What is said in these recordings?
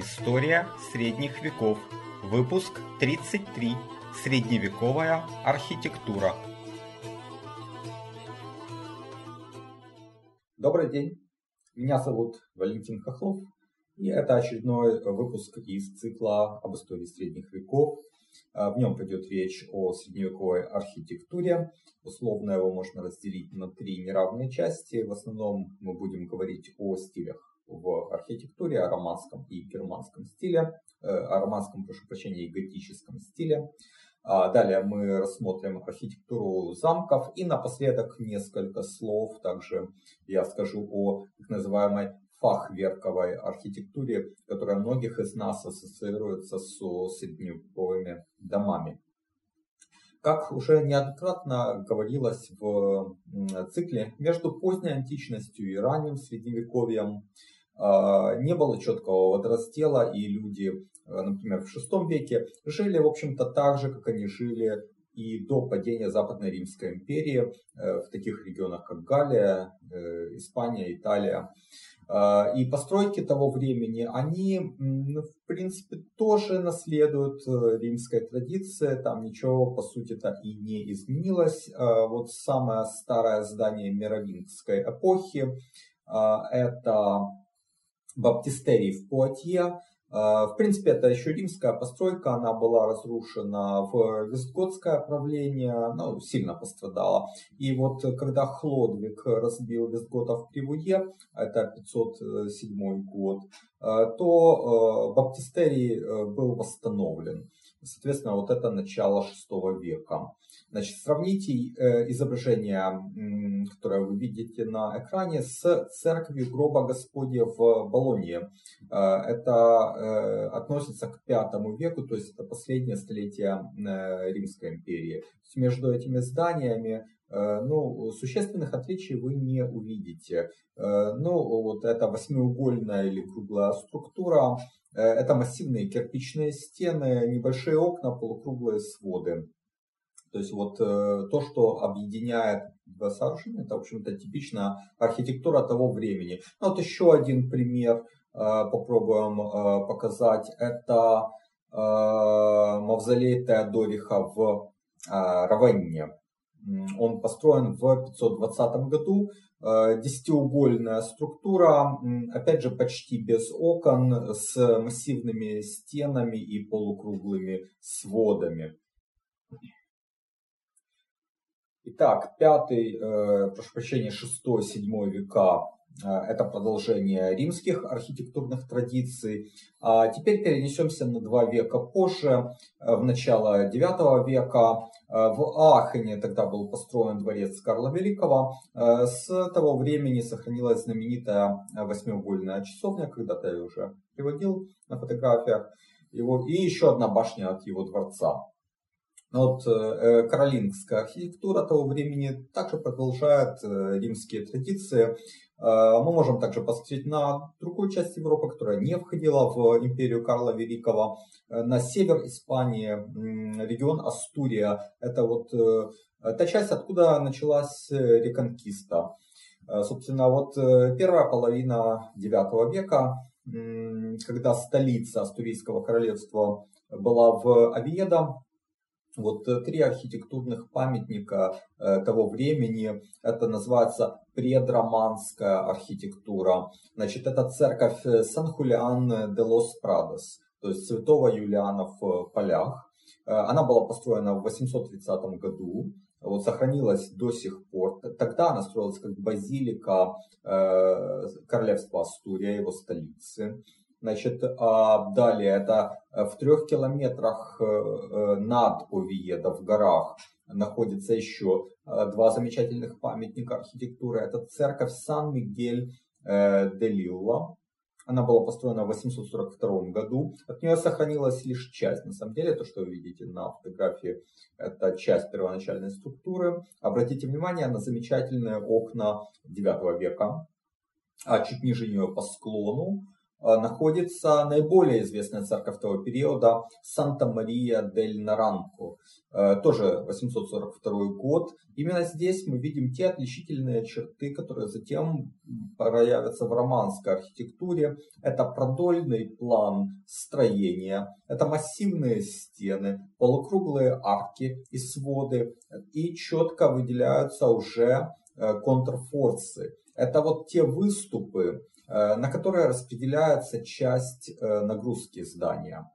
История средних веков. Выпуск 33. Средневековая архитектура. Добрый день, меня зовут Валентин Хохлов, и это очередной выпуск из цикла об истории средних веков. В нем пойдет речь о средневековой архитектуре. Условно его можно разделить на три неравные части. В основном мы будем говорить о стилях в архитектуре, о романском и германском стиле, э, прошу прощения, и готическом стиле. А далее мы рассмотрим архитектуру замков и напоследок несколько слов. Также я скажу о так называемой фахверковой архитектуре, которая многих из нас ассоциируется со средневековыми домами. Как уже неоднократно говорилось в цикле, между поздней античностью и ранним средневековьем не было четкого водораздела, и люди, э, например, в VI веке жили, в общем-то, так же, как они жили и до падения Западной Римской империи э, в таких регионах, как Галия, э, Испания, Италия. А, и постройки того времени, они, в принципе, тоже наследуют римской традиции, там ничего, по сути-то, и не изменилось. А, вот самое старое здание Мировингской эпохи, это баптистерий в Пуатье. А, в принципе, это еще римская постройка, она была разрушена в Вестготское правление, ну, сильно пострадала. И вот когда Хлодвиг разбил Вестготов при Вуе, это 507 год, а, то а, баптистерий э, был восстановлен. Соответственно, вот это начало VI века. Значит, сравните э, изображение, которое вы видите на экране, с церковью гроба Господня в Болонье. Э, это э, относится к V веку, то есть это последнее столетие Римской империи. Между этими зданиями ну, существенных отличий вы не увидите. Ну, вот эта восьмиугольная или круглая структура, это массивные кирпичные стены, небольшие окна, полукруглые своды. То есть вот э, то, что объединяет два сооружения, это, в общем-то, типичная архитектура того времени. Ну, вот еще один пример э, попробуем э, показать. Это мавзолей Теодориха в Равенне. Он построен в 520 году. Десятиугольная структура, опять же, почти без окон, с массивными стенами и полукруглыми сводами. Итак, пятый, э, прошу прощения, шестой, седьмой века э, это продолжение римских архитектурных традиций. А теперь перенесемся на два века позже, э, в начало IX века. В Ахене тогда был построен дворец Карла Великого. С того времени сохранилась знаменитая восьмиугольная часовня, когда-то я уже приводил на фотографиях. Вот, и еще одна башня от его дворца. Вот э, каролингская архитектура того времени также продолжает э, римские традиции. Э, мы можем также посмотреть на другую часть Европы, которая не входила в империю Карла Великого, на север Испании, регион Астурия. Это вот та часть, откуда началась реконкиста. Собственно, вот первая половина IX века, когда столица Астурийского королевства была в Авиеда, вот э, три архитектурных памятника э, того времени. Это называется предроманская архитектура. Значит, это церковь э, Сан-Хулиан де лос Прадос, то есть Святого Юлиана в полях. Она была построена в 830 году, вот сохранилась до сих пор. Тогда она строилась как базилика королевства Астурия, его столицы. Значит, а далее это э, в трех километрах э, э, над Овиедо в горах находится еще два замечательных памятника архитектуры. Это церковь Сан-Мигель де Лилла. Она была построена в 842 году. От нее сохранилась лишь часть. На самом деле, то, что вы видите на фотографии, это часть первоначальной структуры. Обратите внимание на замечательные окна 9 века. А чуть ниже нее по склону находится наиболее известная церковь того периода Санта-Мария-дель-Наранко. Э, тоже 842 год. Именно здесь мы видим те отличительные черты, которые затем проявятся в романской архитектуре. Это продольный план строения, это массивные стены, полукруглые арки и своды, и четко выделяются уже э, контрфорсы. Это вот те выступы, э, на которые распределяется часть нагрузки здания.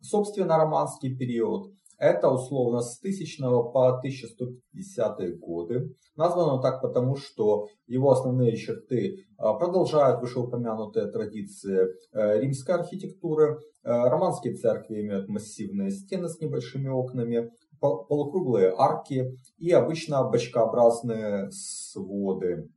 Собственно, романский период это условно с 1000 по 1150 годы. Названо так потому, что его основные черты а, продолжают вышеупомянутые традиции э, римской архитектуры. Э, романские церкви имеют массивные стены с небольшими окнами, полукруглые арки и обычно бочкообразные своды.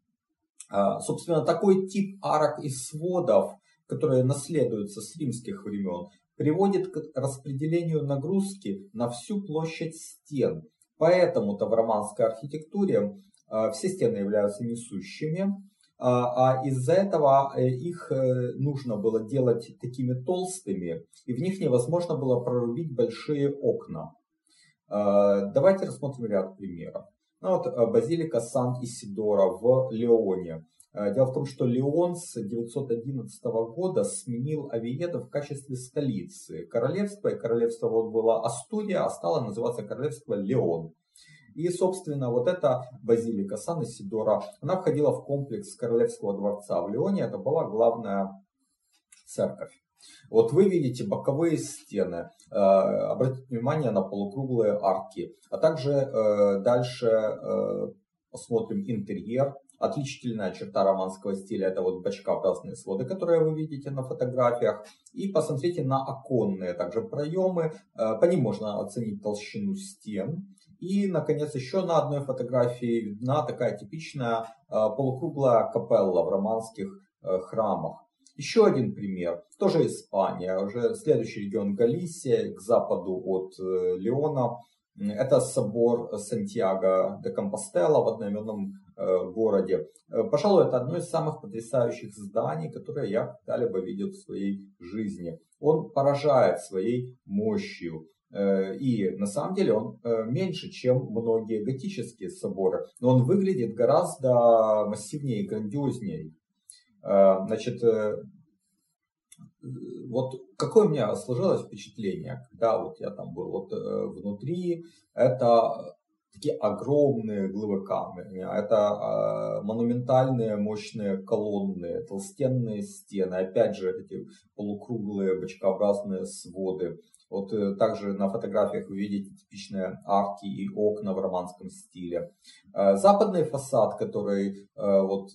А, собственно, такой тип арок и сводов, которые наследуются с римских времен, приводит к распределению нагрузки на всю площадь стен. Поэтому-то в романской архитектуре э, все стены являются несущими, а, а из-за этого э, их э, нужно было делать такими толстыми, и в них невозможно было прорубить большие окна. Давайте рассмотрим ряд примеров. Ну вот базилика Сан-Исидора в Леоне. Э, дело в том, что Леон с 911 года сменил Авиеда в качестве столицы королевства. И королевство вот было Астурия, а стало называться королевство Леон. И, собственно, вот эта базилика Сан-Исидора, она входила в комплекс королевского дворца в Леоне. Это была главная церковь. Вот вы видите боковые стены, э, обратите внимание на полукруглые арки, а также э, дальше посмотрим интерьер, Отличительная черта романского стиля это вот бочкообразные своды, которые вы видите на фотографиях. И посмотрите на оконные также проемы. Э, по ним можно оценить толщину стен. И, наконец, еще на одной фотографии видна такая типичная э, полукруглая капелла в романских э, храмах. Еще один пример, тоже Испания, уже следующий регион Галисия, к западу от Леона. Это собор Сантьяго де Компостела в одноименном Э, городе. Э, пожалуй, это одно из самых потрясающих зданий, которые я когда-либо видел в своей жизни. Он поражает своей мощью. Э, и на самом деле он меньше, чем многие готические соборы, но он выглядит гораздо массивнее и грандиознее. Значит, вот какое у меня сложилось впечатление, когда вот я там был вот внутри, это такие огромные глыбы камня. Это э, монументальные мощные колонны, толстенные стены, опять же эти полукруглые бочкообразные своды. Вот э, также на фотографиях вы видите типичные арки и окна в романском стиле. Э, западный фасад, который э, вот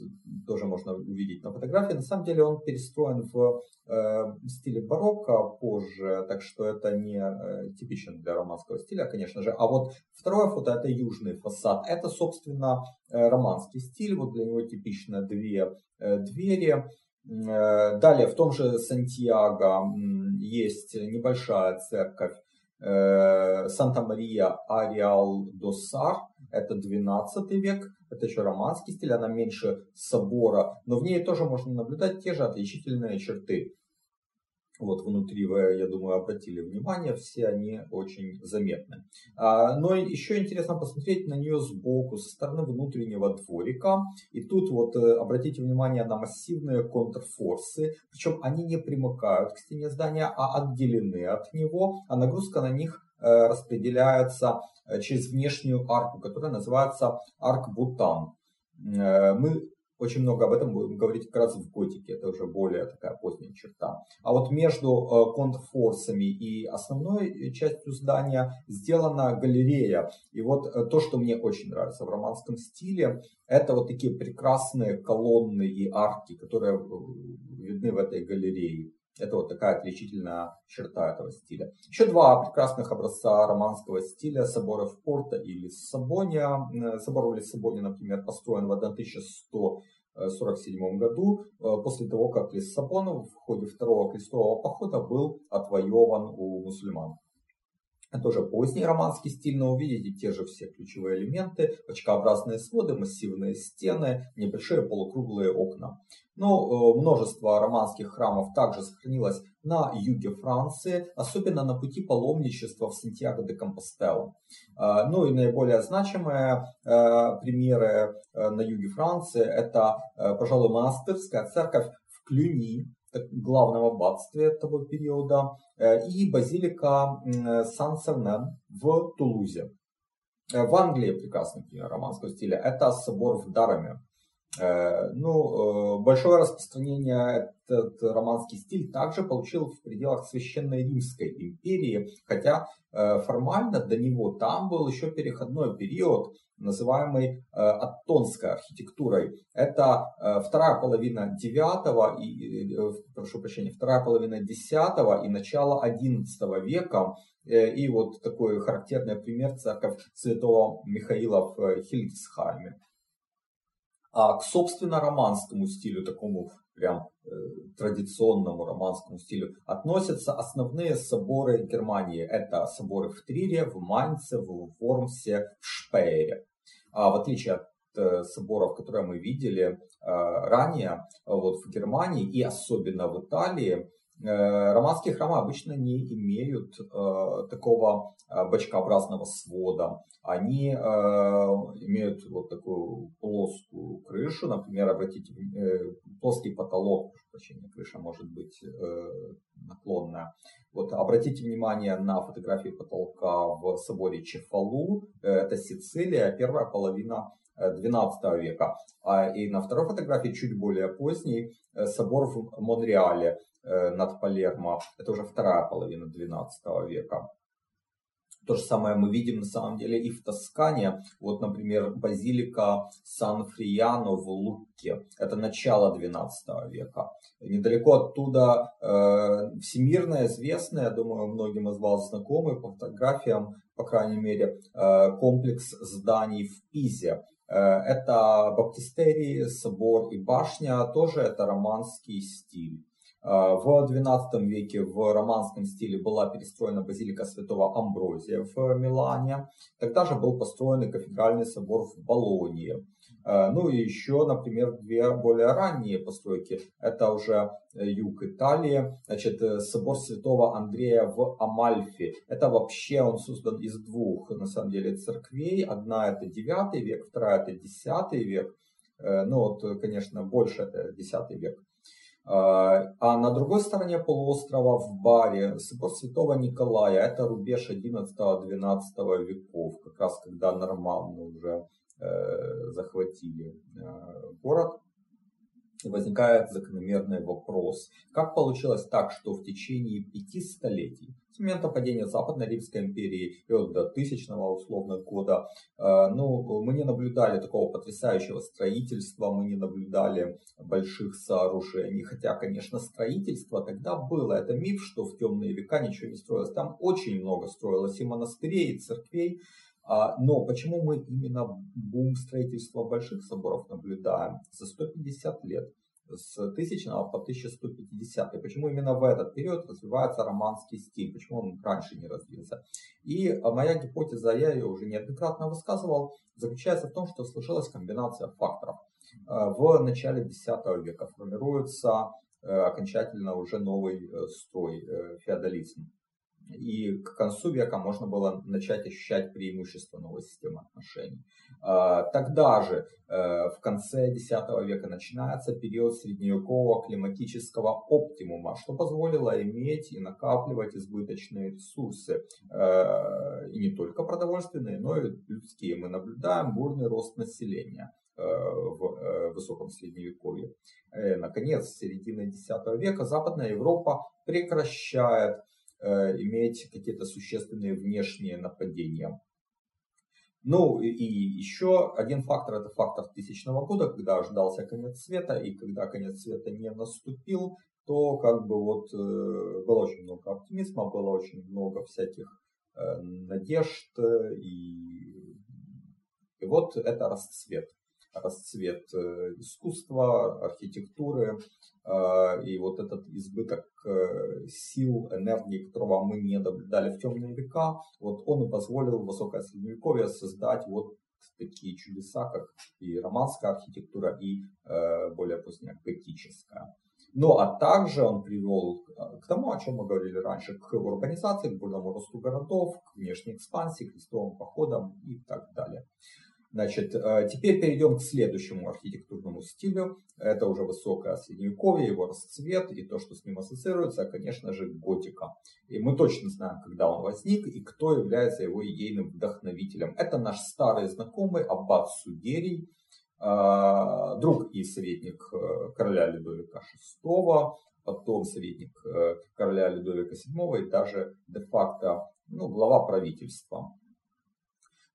тоже можно увидеть на фотографии, на самом деле он перестроен в стиле барокко позже, так что это не типичен для романского стиля, конечно же. А вот второе фото это южный фасад. Это, собственно, романский стиль. Вот для него типично две двери далее, в том же Сантьяго есть небольшая церковь э, Санта-Мария Ариал до Сар, это 12 век, это еще романский стиль, она меньше собора, но в ней тоже можно наблюдать те же отличительные черты вот внутри вы, я думаю, обратили внимание, все они очень заметны. А, но еще интересно посмотреть на нее сбоку, со стороны внутреннего дворика. И тут вот э, обратите внимание на массивные контрфорсы, причем они не примыкают к стене здания, а отделены от него, а нагрузка на них э, распределяется э, через внешнюю арку, которая называется арк-бутан. Мы очень много об этом будем говорить как раз в готике, это уже более такая поздняя черта. А вот между э, контрфорсами и основной частью здания сделана галерея. И вот э, то, что мне очень нравится в романском стиле, это вот такие прекрасные колонны и арки, которые э, видны в этой галерее. Это вот такая отличительная черта этого стиля. Еще два прекрасных образца романского стиля. Соборы в Порто и Лиссабония. Собор в Лиссабоне, например, построен в 1147 году, э, после того, как Лиссабон в ходе второго крестового похода был отвоеван у мусульман. Это уже поздний романский стиль, но увидите те же все ключевые элементы, бочкообразные своды, массивные стены, небольшие полукруглые окна. Но э, множество романских храмов также сохранилось на юге Франции, особенно на пути паломничества в Сантьяго де Компостелло. Э, ну и наиболее значимые э, примеры на юге Франции это, пожалуй, монастырская церковь в Клюни, главном аббатстве того периода, э, и базилика Сан-Сернен в Тулузе. Э, в Англии прекрасный пример романского стиля. Это собор в Дараме. Э, ну, большое распространение этот романский стиль также получил в пределах Священной Римской империи, хотя формально до него там был еще переходной период, называемый аттонской архитектурой. Это вторая половина 9 и, прошу прощения, вторая половина 10 и начало 11 века. И вот такой характерный пример церковь святого Михаила в Хильдсхайме. А к собственно романскому стилю, такому прям э, традиционному романскому стилю, относятся основные соборы Германии. Это соборы в Трире, в Майнце, в Вормсе, в Шпейре. А в отличие от э, соборов, которые мы видели э, ранее, вот в Германии и особенно в Италии, романские храмы обычно не имеют э, такого э, бочкообразного свода. Они э, имеют вот такую плоскую крышу, например, обратите э, плоский потолок, прощения, крыша может быть э, наклонная. Вот обратите внимание на фотографии потолка в соборе Чефалу, это Сицилия, первая половина 12 века. А и на второй фотографии, чуть более поздний, собор в Монреале, Э, над Палермо. Это уже вторая половина 12 века. То же самое мы видим на самом деле и в Тоскане. Вот, например, базилика Сан-Фрияно в Лукке. Это начало 12 века. Недалеко оттуда э, всемирно известный, я думаю, многим из вас знакомый по фотографиям, по крайней мере, э, комплекс зданий в Пизе. Э, это баптистерий, собор и башня, тоже это романский стиль. А, в XII веке в романском стиле была перестроена базилика святого Амброзия в Милане. Тогда же был построен и кафедральный собор в Болонии. А, ну и еще, например, две более ранние постройки. Это уже юг Италии. Значит, э, собор святого Андрея в Амальфи. Это вообще он создан из двух, на самом деле, церквей. Одна это 9 век, вторая это 10 век. Э, ну вот, конечно, больше это 10 век. А, а на другой стороне полуострова в Баре собор Святого Николая, это рубеж 11-12 веков, как раз когда норманы уже э, захватили э, город возникает закономерный вопрос. Как получилось так, что в течение пяти столетий, с момента падения Западной Римской империи и вот до тысячного условно года, э, ну, мы не наблюдали такого потрясающего строительства, мы не наблюдали больших сооружений. Хотя, конечно, строительство тогда было. Это миф, что в темные века ничего не строилось. Там очень много строилось и монастырей, и церквей. А, но почему мы именно бум строительства больших соборов наблюдаем за 150 лет? с 1000 по 1150. Почему именно в этот период развивается романский стиль? Почему он раньше не развился? И а, моя гипотеза, я ее уже неоднократно высказывал, заключается в том, что сложилась комбинация факторов. А, в начале X века формируется э, окончательно уже новый э, строй, э, феодализм. И к концу века можно было начать ощущать преимущество новой системы отношений. А, тогда же, э, в конце X века, начинается период средневекового климатического оптимума, что позволило иметь и накапливать избыточные ресурсы. Э, и не только продовольственные, но и людские. Мы наблюдаем бурный рост населения э, в высоком средневековье. Наконец, с середины X века Западная Европа прекращает иметь какие-то существенные внешние нападения. Ну и еще один фактор, это фактор тысячного года, когда ожидался конец света, и когда конец света не наступил, то как бы вот э, было очень много оптимизма, было очень много всяких э, надежд, и, и вот это расцвет. Расцвет э, искусства, архитектуры, э, и вот этот избыток э, сил, энергии, которого мы не наблюдали в темные века, вот он и позволил высокое средневековье создать вот такие чудеса, как и романская архитектура, и более поздняя готическая. Ну а также он привел к тому, о чем мы говорили раньше, к урбанизации, к бурному росту городов, к внешней экспансии, к крестовым походам и так далее. Значит, э, теперь перейдем к следующему архитектурному стилю. Это уже высокое средневековье, его расцвет и то, что с ним ассоциируется, конечно же, готика. И мы точно знаем, когда он возник и кто является его идейным вдохновителем. Это наш старый знакомый Аббат Судерий, э, друг и советник э, короля Людовика VI, потом советник короля Людовика VII и даже де-факто ну, глава правительства.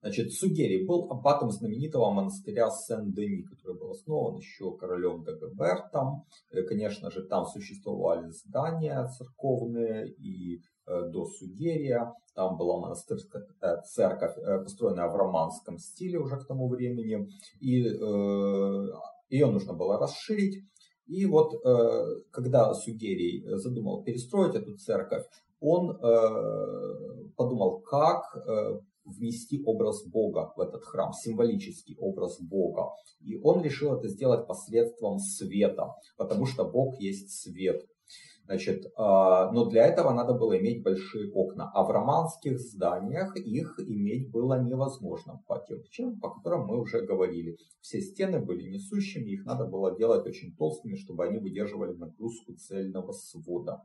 Значит, Сугерий был аббатом знаменитого монастыря Сен-Дени, который был основан еще королем Дагобертом. Э, конечно же, там существовали здания церковные и э, до Сугерия. Там была монастырская э, церковь, построенная в романском стиле уже к тому времени. И ее нужно было расширить. И вот когда Сугерий задумал перестроить эту церковь, он подумал, как внести образ Бога в этот храм, символический образ Бога. И он решил это сделать посредством света, потому что Бог есть свет. Значит, а, но для этого надо было иметь большие окна, а в романских зданиях их иметь было невозможно по тем причинам, по которым мы уже говорили. Все стены были несущими, их надо было делать очень толстыми, чтобы они выдерживали нагрузку цельного свода.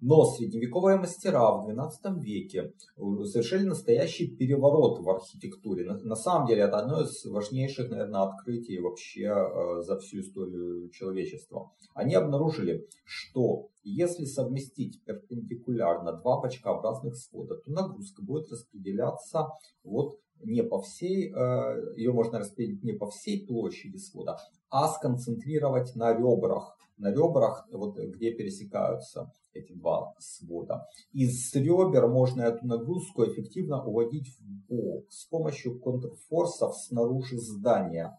Но средневековые мастера в XII веке совершили настоящий переворот в архитектуре. На, на самом деле это одно из важнейших, наверное, открытий вообще э, за всю историю человечества. Они обнаружили, что если совместить перпендикулярно два бочкообразных свода, то нагрузка будет распределяться вот не по всей, э, ее можно распределить не по всей площади свода, а сконцентрировать на ребрах, на ребрах, вот, где пересекаются эти два свода. Из ребер можно эту нагрузку эффективно уводить в бок с помощью контрфорсов снаружи здания.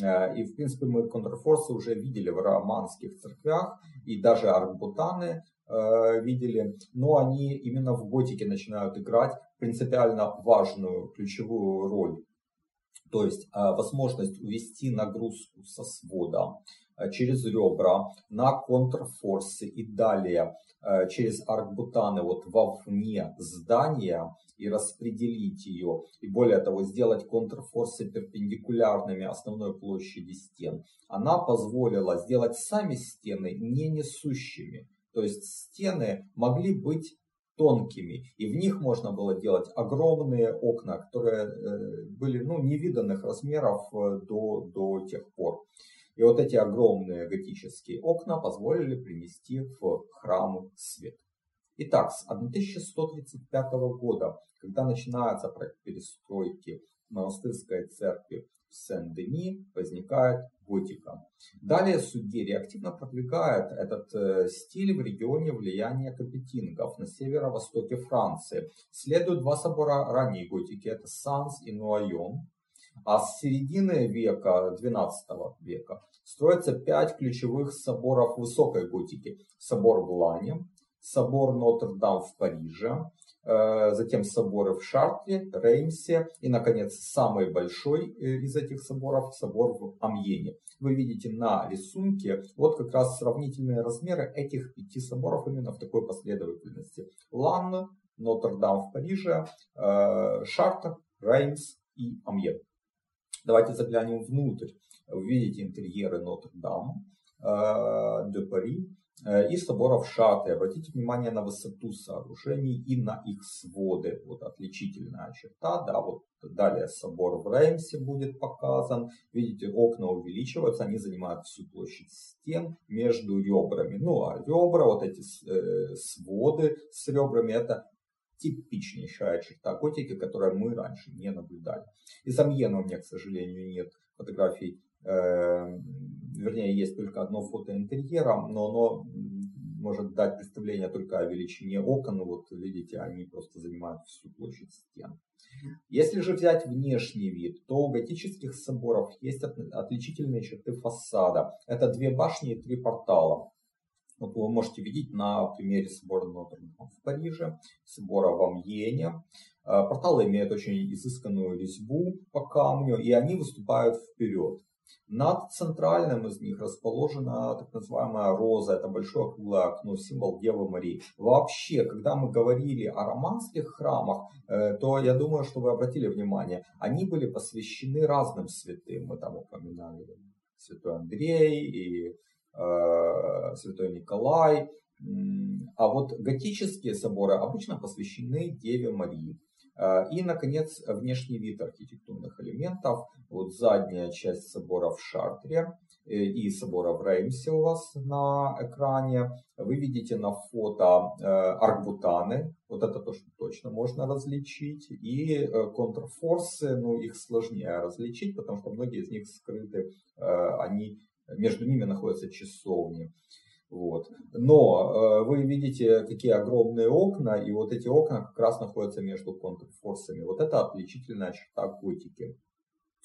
Э, и, в принципе, мы контрфорсы уже видели в романских церквях, и даже аркбутаны э, видели, но они именно в готике начинают играть принципиально важную ключевую роль. То есть э, возможность увести нагрузку со свода Э, через ребра на контрфорсы и далее э, через аркбутаны вот вовне здания и распределить ее. И более того, сделать контрфорсы перпендикулярными основной площади стен. Она позволила сделать сами стены не несущими. То есть стены могли быть тонкими, и в них можно было делать огромные окна, которые э, были ну, невиданных размеров до, до тех пор. И вот эти огромные готические окна позволили принести в храм свет. Итак, с 1135 года, когда начинается проект перестройки монастырской церкви Сен-Дени, возникает готика. Далее Сугери активно продвигает этот э, стиль в регионе влияния капетингов на северо-востоке Франции. Следуют два собора ранней готики, это Санс и Нуайон. А с середины века, 12 века, строятся пять ключевых соборов высокой готики. Собор в Лане, собор Нотр-Дам в Париже, затем соборы в Шартле, Реймсе и, наконец, самый большой э, из этих соборов, собор в Амьене. Вы видите на рисунке вот как раз сравнительные размеры этих пяти соборов именно в такой последовательности. Лан, Нотр-Дам в Париже, э, Шартер, Реймс и Амьен. Давайте заглянем внутрь. Вы видите интерьеры Нотр-Дам, э, де Пари э, и соборов Шаты. Обратите внимание на высоту сооружений и на их своды. Вот отличительная черта. Да, вот далее собор в Реймсе будет показан. Видите, окна увеличиваются, они занимают всю площадь стен между ребрами. Ну а ребра, вот эти э, своды с ребрами, это типичнейшая черта готики, которую мы раньше не наблюдали. Из Амьена у меня, к сожалению, нет фотографий, э, вернее, есть только одно фото интерьера, но оно может дать представление только о величине окон. Вот видите, они просто занимают всю площадь стен. Если же взять внешний вид, то у готических соборов есть отличительные черты фасада. Это две башни и три портала. Вот вы можете видеть на примере собора нотр в Париже, собора в Амьене. Э, порталы имеют очень изысканную резьбу по камню, и они выступают вперед. Над центральным из них расположена так называемая роза, это большое круглое окно, символ Девы Марии. Вообще, когда мы говорили о романских храмах, э, то я думаю, что вы обратили внимание, они были посвящены разным святым. Мы там упоминали святой Андрей и э, святой Николай. А вот готические соборы обычно посвящены Деве Марии. Э, и, наконец, внешний вид архитектурных элементов. Вот задняя часть собора в Шартре э, и собора в Реймсе у вас на экране. Вы видите на фото э, аркбутаны, вот это то, что точно можно различить. И контрфорсы, ну их сложнее различить, потому что многие из них скрыты, они, между ними находятся часовни. Вот. Но э, вы видите, какие огромные окна, и вот эти окна как раз находятся между контрфорсами. Вот это отличительная черта готики.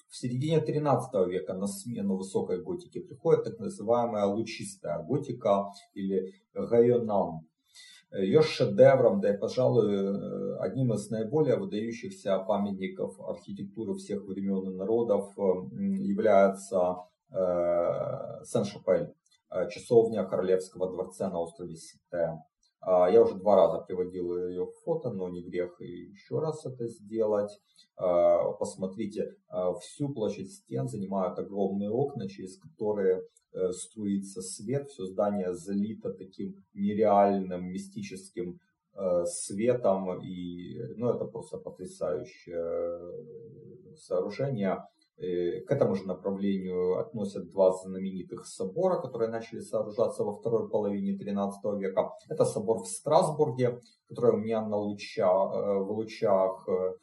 В середине 13 века на смену высокой готики приходит так называемая лучистая готика или гайонан. Ее шедевром, да и, пожалуй, э, одним из наиболее выдающихся памятников архитектуры всех времен и народов является э, Сен-Шапель часовня Королевского дворца на острове Сите. А, я уже два раза приводил ее фото, но не грех еще раз это сделать. А, посмотрите, а, всю площадь стен занимают огромные окна, через которые э, струится свет. Все здание залито таким нереальным мистическим э, светом. И, ну, это просто потрясающее сооружение. Э, к этому же направлению относят два знаменитых собора, которые начали сооружаться во второй половине XIII века. Это собор в Страсбурге, который у меня на луча, э, в лучах э,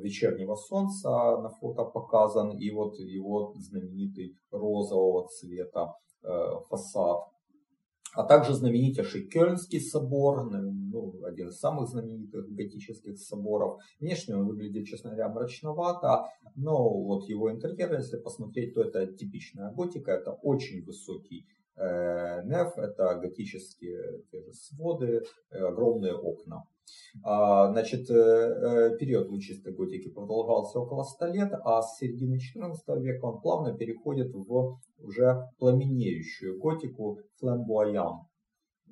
вечернего солнца на фото показан, и вот его знаменитый розового цвета фасад а также знаменитейший Кёльнский собор, ну, один из самых знаменитых готических соборов. Внешне он выглядит, честно говоря, мрачновато, но вот его интерьер, если посмотреть, то это типичная готика, это очень высокий э, неф, это готические своды, э, огромные окна. А, значит, э, э, период лучистой готики продолжался около 100 лет, а с середины XIV века он плавно переходит в уже пламенеющую готику фламбуаян.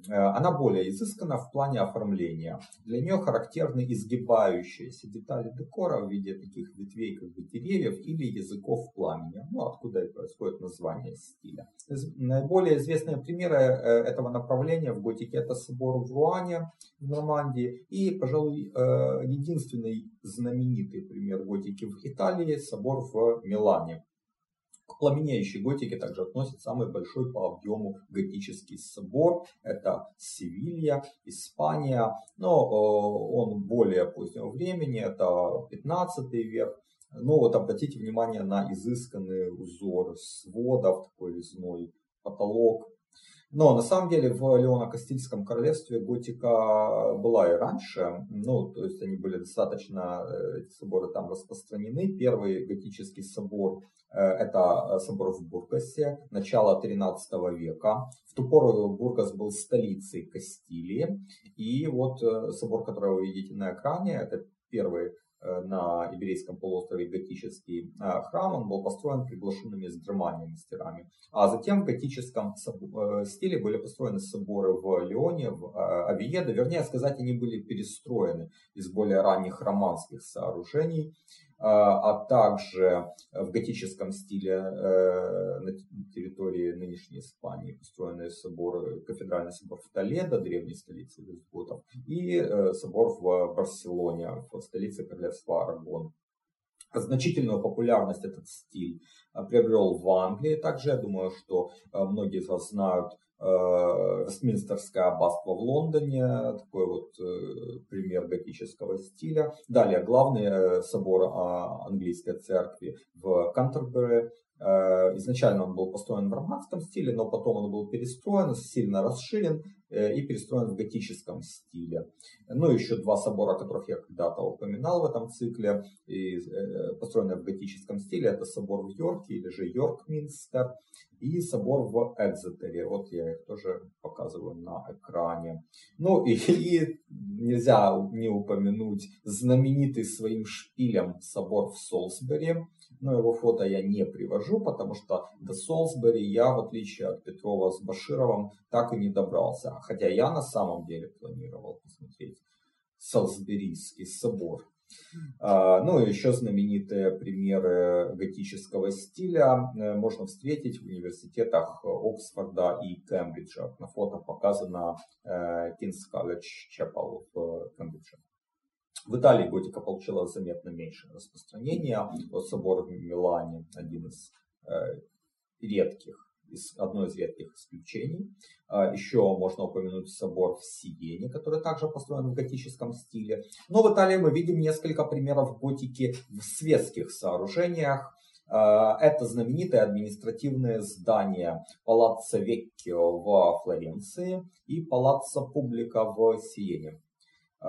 Э, она более изыскана в плане оформления. Для нее характерны изгибающиеся детали декора в виде таких ветвей, как бы деревьев или языков пламени, ну, откуда и происходит название стиля. Наиболее известные примеры э, этого направления в готике это собор в Руане в Нормандии и, пожалуй, э, единственный знаменитый пример готики в Италии собор в Милане. К пламенеющей готике также относится самый большой по объему готический собор. Это Севилья, Испания. Но э, он более позднего времени, это 15 век. Но вот обратите внимание на изысканный узор сводов, такой резной потолок. Но на самом деле в Леоно-Кастильском королевстве готика была и раньше, ну, то есть они были достаточно, э, эти соборы там распространены. Первый готический собор э, это собор в Бургасе, начало 13 века. В ту пору Бургас был столицей Кастилии. И вот э, собор, который вы видите на экране, это первый Э, на Иберийском полуострове готический э, храм. Он был построен приглашенными с Германии мастерами. А затем в готическом э, стиле были построены соборы в Леоне, в Авиеде. Вернее сказать, они были перестроены из более ранних романских сооружений. А, а также в готическом стиле э, на территории нынешней Испании построены соборы, кафедральный собор в Толедо, древней столице визготов, и э, собор в Барселоне, в столице королевства Арагон. Значительную популярность этот стиль приобрел в Англии. Также я думаю, что многие из вас знают Вестминстерское аббатство в Лондоне, такой вот пример готического стиля. Далее главный собор английской церкви в Кантербери, Э, изначально он был построен в романском стиле, но потом он был перестроен, сильно расширен э, и перестроен в готическом стиле. Ну, еще два собора, которых я когда-то упоминал в этом цикле, и э, построенные в готическом стиле, это собор в Йорке или же Йорк-Минстер и собор в Экзетере. Вот я их тоже показываю на экране. Ну и, и нельзя не упомянуть знаменитый своим шпилем собор в Солсбери, но его фото я не привожу, потому что до Солсбери я, в отличие от Петрова с Башировым, так и не добрался. Хотя я на самом деле планировал посмотреть Солсберийский собор. А, ну и еще знаменитые примеры готического стиля э, можно встретить в университетах Оксфорда и Кембриджа. На фото показано Кингс Колледж Чепел в Кембридже. В Италии готика получила заметно меньше распространения. Вот собор в Милане один из э, редких, из, одно из редких исключений. А, еще можно упомянуть собор в Сиене, который также построен в готическом стиле. Но в Италии мы видим несколько примеров готики в светских сооружениях. А, это знаменитые административные здания Палаццо Веккио в Флоренции и Палаццо Публика в Сиене.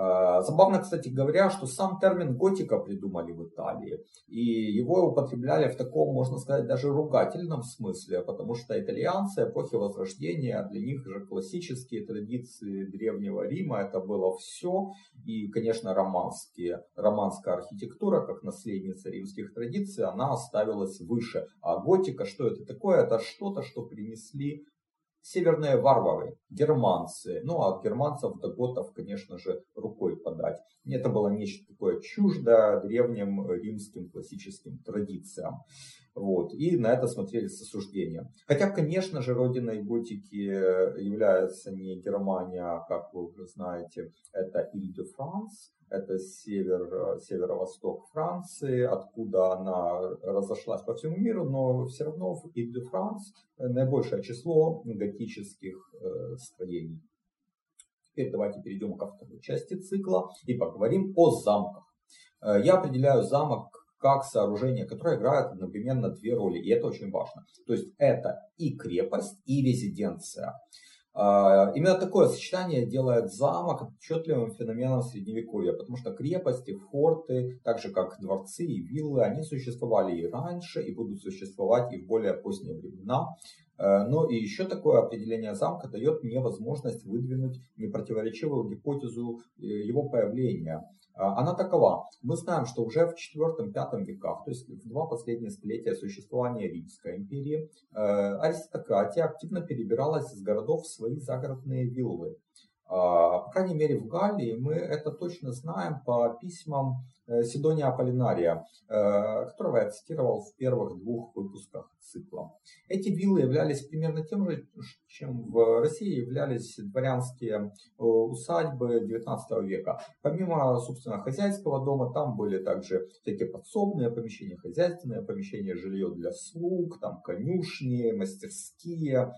А, забавно, кстати говоря, что сам термин готика придумали в Италии. И его употребляли в таком, можно сказать, даже ругательном смысле, потому что итальянцы эпохи Возрождения, для них же классические традиции Древнего Рима, это было все. И, конечно, романские, романская архитектура, как наследница римских традиций, она оставилась выше. А готика, что это такое? Это что-то, что принесли Северные варвары, германцы, ну а от германцев до готов, конечно же, рукой подать. Это было нечто такое чуждо древним римским классическим традициям. Вот. И на это смотрели с осуждением. Хотя, конечно же, родиной готики является не Германия, а, как вы уже знаете, это Иль-де-Франс, это север, северо-восток Франции, откуда она разошлась по всему миру, но все равно в Иль-де-Франс наибольшее число готических э, строений. Теперь давайте перейдем ко второй части цикла и поговорим о замках. Э, я определяю замок как сооружение, которое играет одновременно две роли, и это очень важно. То есть это и крепость, и резиденция. А, именно такое сочетание делает замок отчетливым феноменом средневековья, потому что крепости, форты, так же как дворцы и виллы, они существовали и раньше, и будут существовать и в более поздние времена. Э, но и еще такое определение замка дает мне возможность выдвинуть непротиворечивую гипотезу э, его появления. А, она такова. Мы знаем, что уже в IV-V веках, то есть в два последние столетия существования Римской империи, э, аристократия активно перебиралась из городов в свои загородные виллы. А, по крайней мере, в Галлии мы это точно знаем по письмам Сидония Аполлинария, э, которого я цитировал в первых двух выпусках цикла. Эти виллы являлись примерно тем же, чем в России являлись дворянские э, усадьбы XIX века. Помимо, собственно, хозяйского дома, там были также всякие подсобные помещения, хозяйственные помещения, жилье для слуг, там конюшни, мастерские,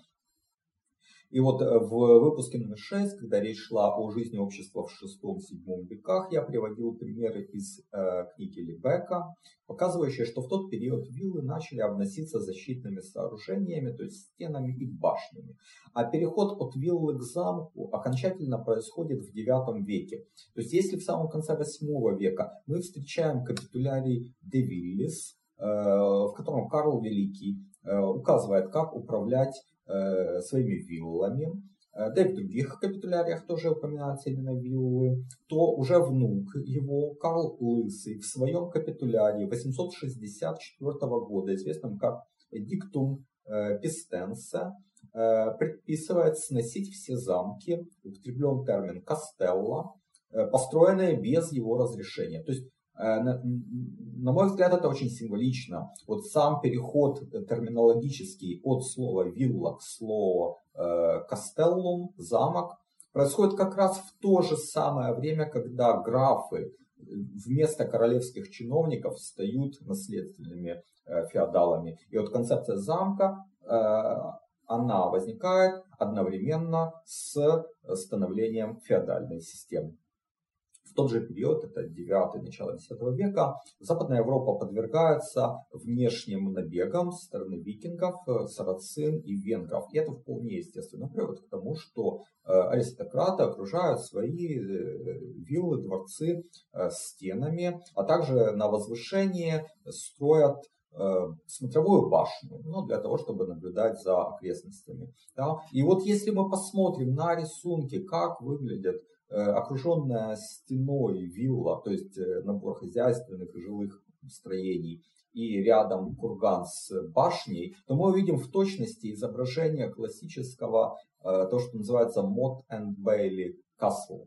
и вот э, в выпуске номер 6, когда речь шла о жизни общества в VI-VII веках, я приводил примеры из э, книги Либека, показывающие, что в тот период виллы начали обноситься защитными сооружениями, то есть стенами и башнями. А переход от виллы к замку окончательно происходит в IX веке. То есть если в самом конце VIII века мы встречаем капитулярий де Виллис, э, в котором Карл Великий э, указывает, как управлять своими виллами, э, да и в других капитуляриях тоже упоминаются именно виллы, то уже внук его, Карл Лысый, в своем капитулярии 864 года, известном как Диктум Пистенса, э, предписывает сносить все замки, употреблен термин «кастелла», построенные без его разрешения. То есть Э, на, на мой взгляд, это очень символично. Вот сам переход терминологический от слова вилла к слову э, кастеллум, замок, происходит как раз в то же самое время, когда графы вместо королевских чиновников стают наследственными феодалами. И вот концепция замка, она возникает одновременно с становлением феодальной системы. Тот же период, это 9 начало X века, Западная Европа подвергается внешним набегам со стороны викингов, э, сарацин и венгров. И это вполне естественно приводит к тому, что э, аристократы окружают свои э, виллы, дворцы стенами, а также на возвышении строят смотровую башню, ну, для того, чтобы наблюдать за окрестностями. Да? И вот если мы посмотрим на рисунки, как выглядят окруженная стеной вилла, то есть э, набор хозяйственных и жилых строений, и рядом курган с башней, то мы увидим в точности изображение классического, э, то, что называется Мот and Bailey Castle,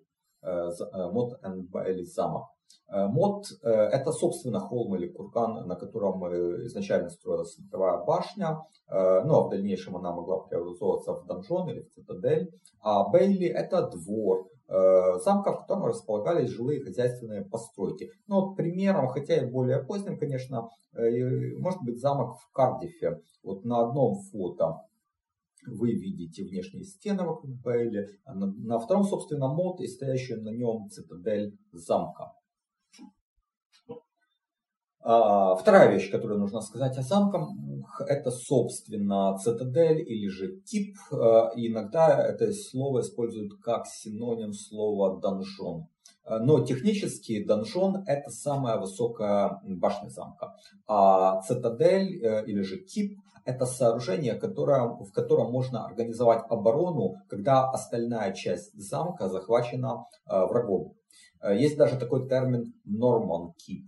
Мот and Bailey замок. Мот – это, собственно, холм или курган, на котором изначально строилась смотровая башня, ну а в дальнейшем она могла преобразовываться в донжон или в цитадель. А Бейли – это двор, Э, замка, в котором располагались жилые хозяйственные постройки. Ну, вот примером, хотя и более поздним, конечно, э, может быть замок в Кардифе. Вот на одном фото вы видите внешние стены вокруг Бейли, а на, на втором, собственно, мод и стоящую на нем цитадель замка. А, вторая вещь, которую нужно сказать о замках, это, собственно, цитадель или же тип. А, иногда это слово используют как синоним слова донжон. А, но технически донжон это самая высокая башня замка. А цитадель э, или же тип это сооружение, которое, в котором можно организовать оборону, когда остальная часть замка захвачена врагом. Есть даже такой термин Norman Keep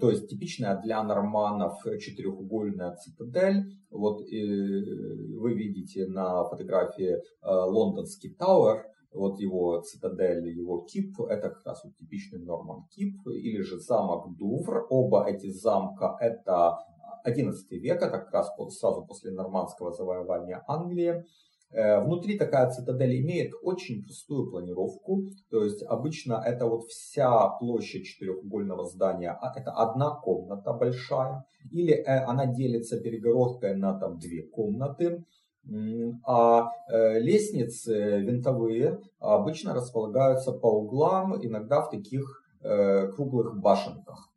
то есть типичная для норманов четырехугольная цитадель. Вот вы видите на фотографии э, лондонский Тауэр, вот его цитадель, его кип, это как раз вот типичный Норман кип, или же замок Дувр. Оба эти замка это 11 век, это как раз сразу после нормандского завоевания Англии. Э, внутри такая цитадель имеет очень простую планировку, то есть обычно это вот вся площадь четырехугольного здания, а это одна комната большая, или э, она делится перегородкой на там две комнаты, а э, лестницы винтовые обычно располагаются по углам, иногда в таких круглых башенках.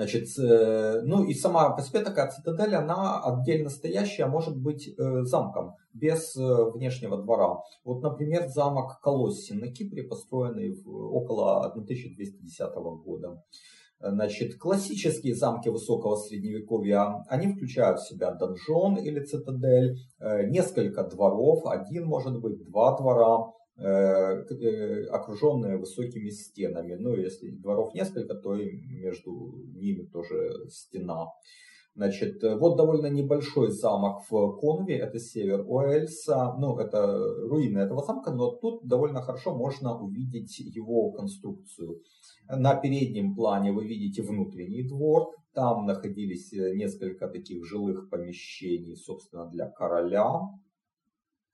Значит, э, ну и сама по себе такая цитадель, она отдельно стоящая, может быть э, замком, без э, внешнего двора. Вот, например, замок Колоссин на Кипре, построенный около 1210 года. Значит, классические замки высокого средневековья, они включают в себя донжон или цитадель, несколько дворов, один может быть, два двора, Э, окруженные высокими стенами. Ну, если дворов несколько, то и между ними тоже стена. Значит, вот довольно небольшой замок в Конве, это север Уэльса, ну, это руины этого замка, но тут довольно хорошо можно увидеть его конструкцию. На переднем плане вы видите внутренний двор, там находились несколько таких жилых помещений, собственно, для короля,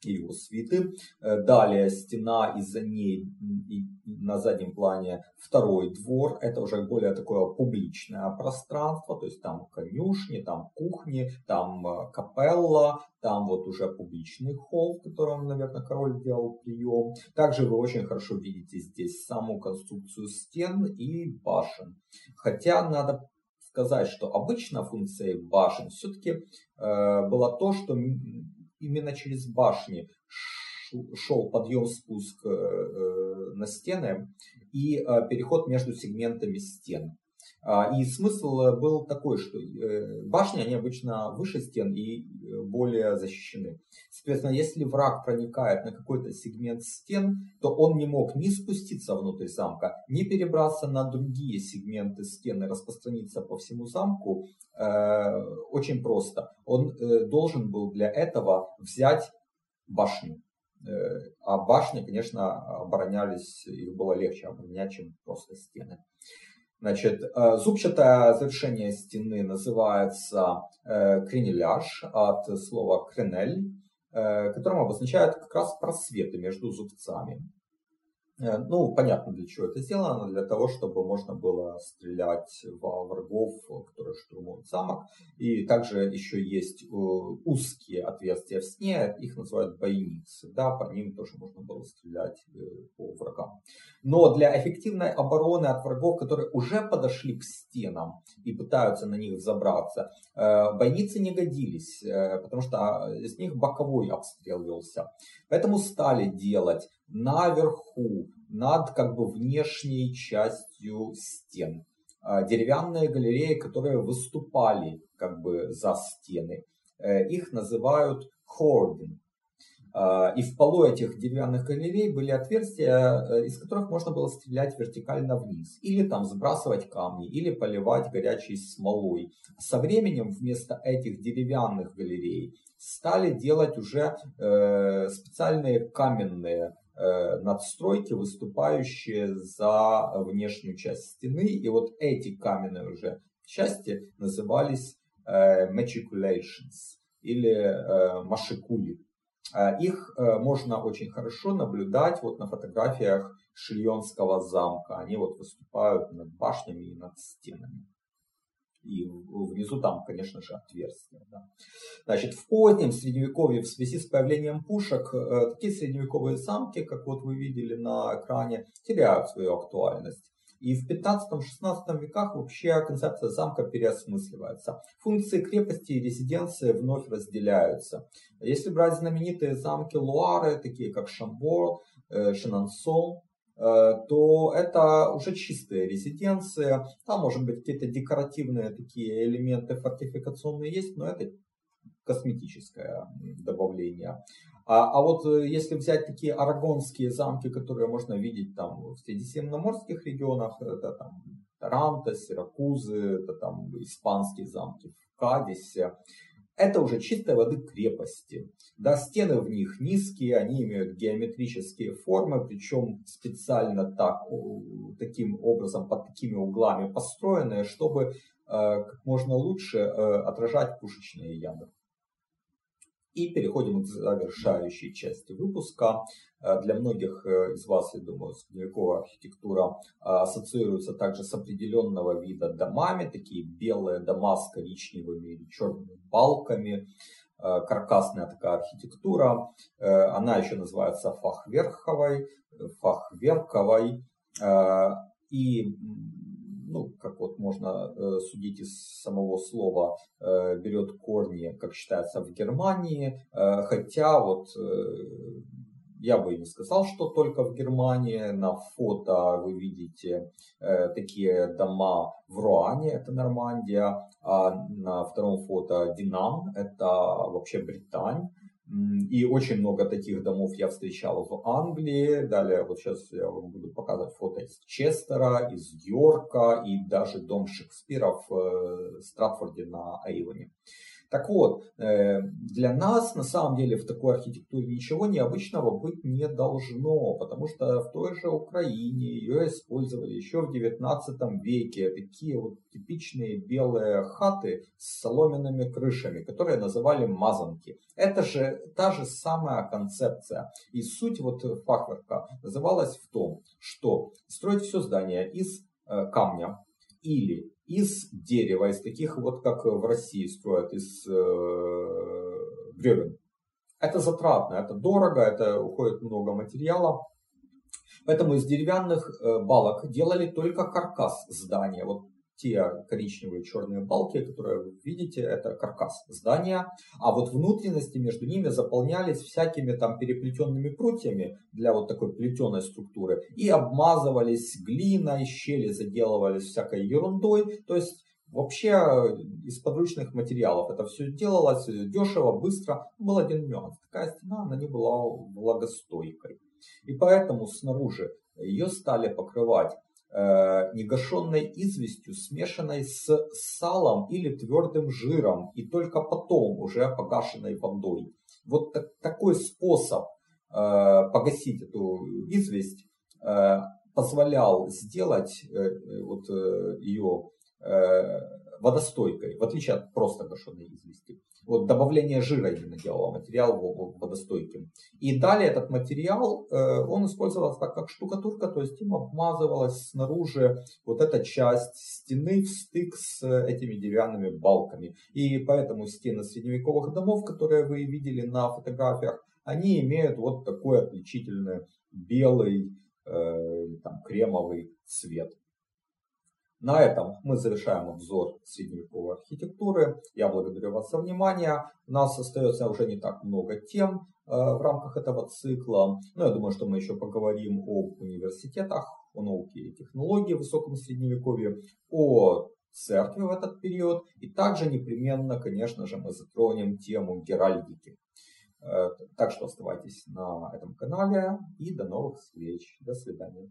и его свиты. Э, далее стена, и за ней и на заднем плане второй двор. Это уже более такое публичное пространство, то есть там конюшни, там кухни, там э, капелла, там вот уже публичный холл, в котором, наверное, король делал прием. Также вы очень хорошо видите здесь саму конструкцию стен и башен. Хотя надо сказать, что обычно функцией башен все-таки э, было то, что именно через башни шел подъем-спуск э, э, на стены и э, переход между сегментами стен. А, и смысл был такой, что башни, они обычно выше стен и более защищены. Соответственно, если враг проникает на какой-то сегмент стен, то он не мог ни спуститься внутрь замка, ни перебраться на другие сегменты стены, распространиться по всему замку. Очень просто. Он должен был для этого взять башню. А башни, конечно, оборонялись, их было легче оборонять, чем просто стены. Значит, э, зубчатое завершение стены называется э, креneляж от слова кренель, э, которым обозначает как раз просветы между зубцами. Э, ну, понятно, для чего это сделано. Для того, чтобы можно было стрелять во врагов, которые штурмуют замок. И также еще есть э, узкие отверстия в стене, их называют бойницы. Да, по ним тоже можно было стрелять э, по врагам. Но для эффективной обороны от врагов, которые уже подошли к стенам и пытаются на них забраться, бойницы не годились, потому что из них боковой обстрел велся. Поэтому стали делать наверху, над как бы внешней частью стен. А, деревянные галереи, которые выступали как бы за стены. Э, их называют хорден. А, и в полу этих деревянных галерей были отверстия, э, из которых можно было стрелять вертикально вниз. Или там сбрасывать камни, или поливать горячей смолой. Со временем вместо этих деревянных галерей стали делать уже э, специальные каменные надстройки, выступающие за внешнюю часть стены. И вот эти каменные уже части назывались э, machiculations или э, машикули. Их можно очень хорошо наблюдать вот на фотографиях Шильонского замка. Они вот выступают над башнями и над стенами и внизу там, конечно же, отверстие. Да. Значит, в позднем средневековье в связи с появлением пушек э, такие средневековые замки, как вот вы видели на экране, теряют свою актуальность. И в 15-16 веках вообще концепция замка переосмысливается. Функции крепости и резиденции вновь разделяются. Если брать знаменитые замки Луары, такие как Шамбор, э, Шенансон, то это уже чистая резиденция. Там, может быть, какие-то декоративные такие элементы фортификационные есть, но это косметическое добавление. А, а вот э, если взять такие арагонские замки, которые можно видеть там в средиземноморских регионах, это там Таранто, Сиракузы, это там испанские замки в Кадисе, это уже чистой воды крепости. Да, стены в них низкие, они имеют геометрические формы, причем специально так, таким образом, под такими углами построенные, чтобы э, как можно лучше э, отражать пушечные ядра. И переходим к завершающей части выпуска. Э, для многих э, из вас, я думаю, средневековая архитектура э, ассоциируется также с определенного вида домами, такие белые дома с коричневыми или черными балками, каркасная такая архитектура. Она еще называется фахверховой, фахверковой. И ну, как вот можно э, судить из самого слова, э, берет корни, как считается, в Германии, э, хотя вот я бы не сказал, что только в Германии. На фото вы видите э, такие дома в Руане, это Нормандия, а на втором фото Динам, это вообще Британь. И очень много таких домов я встречал в Англии. Далее вот сейчас я вам буду показывать фото из Честера, из Йорка и даже дом Шекспира в э, Стратфорде на Эйвоне. Так вот, э, для нас на самом деле в такой архитектуре ничего необычного быть не должно, потому что в той же Украине ее использовали еще в 19 веке. Такие вот типичные белые хаты с соломенными крышами, которые называли мазанки. Это же та же самая концепция. И суть вот фахверка называлась в том, что строить все здание из э, камня или из дерева, из таких вот, как в России строят, из э, бревен. Это затратно, это дорого, это уходит много материала. Поэтому из деревянных э, балок делали только каркас здания. Вот те коричневые черные балки, которые вы видите, это каркас здания, а вот внутренности между ними заполнялись всякими там переплетенными прутьями для вот такой плетеной структуры и обмазывались глиной, щели заделывались всякой ерундой, то есть Вообще из подручных материалов это все делалось дешево, быстро. Был один нюанс. Такая стена, она не была влагостойкой. И поэтому снаружи ее стали покрывать Э, негашенной известью, смешанной с салом или твердым жиром, и только потом уже погашенной водой. Вот так, такой способ э, погасить эту известь э, позволял сделать э, вот, э, ее э, водостойкой, в отличие от просто гашенной извести. вот добавление жира именно делало материал водостойким. И далее этот материал, э, он использовался как, как штукатурка, то есть им обмазывалась снаружи вот эта часть стены в стык с этими деревянными балками. И поэтому стены средневековых домов, которые вы видели на фотографиях, они имеют вот такой отличительный белый, э, там, кремовый цвет. На этом мы завершаем обзор средневековой архитектуры. Я благодарю вас за внимание. У нас остается уже не так много тем э, в рамках этого цикла. Но я думаю, что мы еще поговорим об университетах, о науке и технологии в высоком средневековье, о церкви в этот период. И также непременно, конечно же, мы затронем тему геральдики. Э, так что оставайтесь на этом канале и до новых встреч. До свидания.